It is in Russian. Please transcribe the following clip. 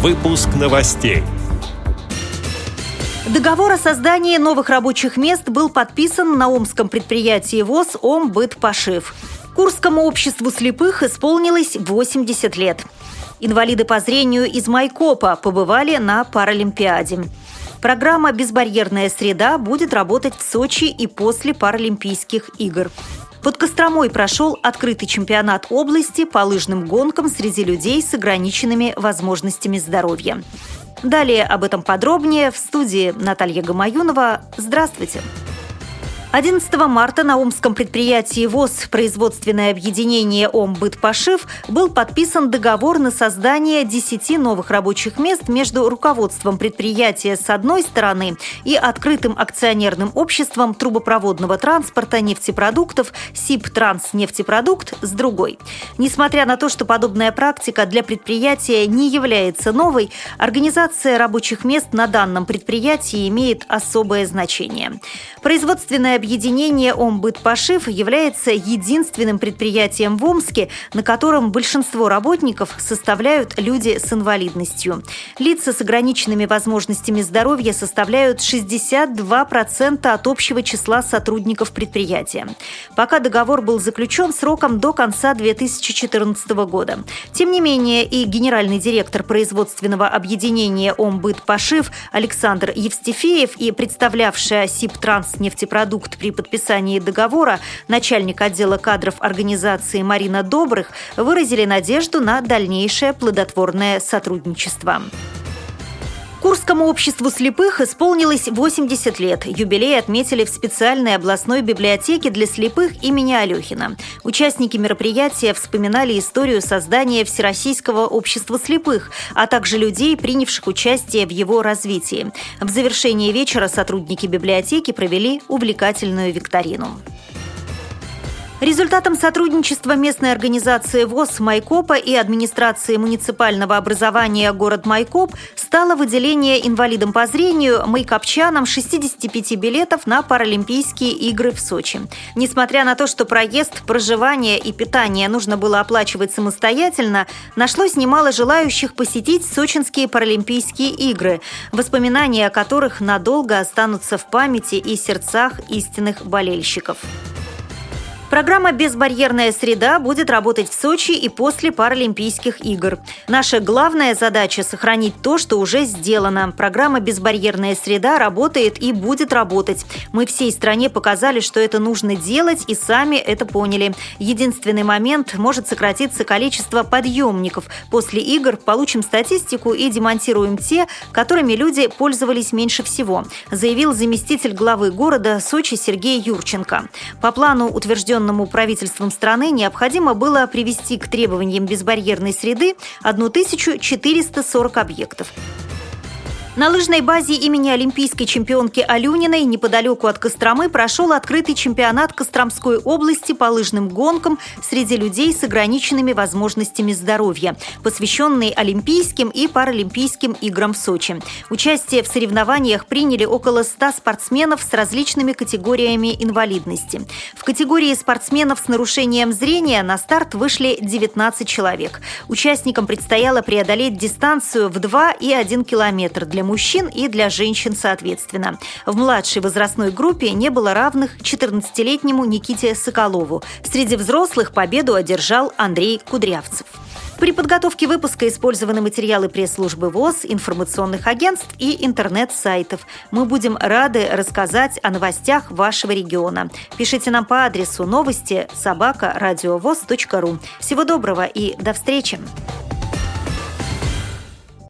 Выпуск новостей. Договор о создании новых рабочих мест был подписан на омском предприятии ВОЗ «Омбыт-Пошив». Курскому обществу слепых исполнилось 80 лет. Инвалиды по зрению из Майкопа побывали на Паралимпиаде. Программа «Безбарьерная среда» будет работать в Сочи и после Паралимпийских игр. Под Костромой прошел открытый чемпионат области по лыжным гонкам среди людей с ограниченными возможностями здоровья. Далее об этом подробнее в студии Наталья Гамаюнова. Здравствуйте! 11 марта на омском предприятии ВОЗ «Производственное объединение Омбыт-Пошив» был подписан договор на создание 10 новых рабочих мест между руководством предприятия с одной стороны и открытым акционерным обществом трубопроводного транспорта нефтепродуктов СИП «Транснефтепродукт» с другой. Несмотря на то, что подобная практика для предприятия не является новой, организация рабочих мест на данном предприятии имеет особое значение. Производственное объединение «Омбыт-Пошив» является единственным предприятием в Омске, на котором большинство работников составляют люди с инвалидностью. Лица с ограниченными возможностями здоровья составляют 62% от общего числа сотрудников предприятия. Пока договор был заключен сроком до конца 2014 года. Тем не менее, и генеральный директор производственного объединения «Омбыт-Пошив» Александр Евстифеев и представлявшая СИП «Транснефтепродукт» пункт при подписании договора начальник отдела кадров организации Марина Добрых выразили надежду на дальнейшее плодотворное сотрудничество. Курскому обществу слепых исполнилось 80 лет. Юбилей отметили в специальной областной библиотеке для слепых имени Алехина. Участники мероприятия вспоминали историю создания Всероссийского общества слепых, а также людей, принявших участие в его развитии. В завершении вечера сотрудники библиотеки провели увлекательную викторину. Результатом сотрудничества местной организации ВОЗ Майкопа и администрации муниципального образования город Майкоп стало выделение инвалидам по зрению майкопчанам 65 билетов на Паралимпийские игры в Сочи. Несмотря на то, что проезд, проживание и питание нужно было оплачивать самостоятельно, нашлось немало желающих посетить сочинские Паралимпийские игры, воспоминания о которых надолго останутся в памяти и сердцах истинных болельщиков. Программа «Безбарьерная среда» будет работать в Сочи и после Паралимпийских игр. Наша главная задача – сохранить то, что уже сделано. Программа «Безбарьерная среда» работает и будет работать. Мы всей стране показали, что это нужно делать, и сами это поняли. Единственный момент – может сократиться количество подъемников. После игр получим статистику и демонтируем те, которыми люди пользовались меньше всего, заявил заместитель главы города Сочи Сергей Юрченко. По плану, утвержденному утвержденному правительством страны необходимо было привести к требованиям безбарьерной среды 1440 объектов. На лыжной базе имени олимпийской чемпионки Алюниной неподалеку от Костромы прошел открытый чемпионат Костромской области по лыжным гонкам среди людей с ограниченными возможностями здоровья, посвященный Олимпийским и Паралимпийским играм в Сочи. Участие в соревнованиях приняли около 100 спортсменов с различными категориями инвалидности. В категории спортсменов с нарушением зрения на старт вышли 19 человек. Участникам предстояло преодолеть дистанцию в 2 и 1 километр для мужчин и для женщин соответственно. В младшей возрастной группе не было равных 14-летнему Никите Соколову. Среди взрослых победу одержал Андрей Кудрявцев. При подготовке выпуска использованы материалы пресс-службы ВОЗ, информационных агентств и интернет-сайтов. Мы будем рады рассказать о новостях вашего региона. Пишите нам по адресу новости собака ру. Всего доброго и до встречи!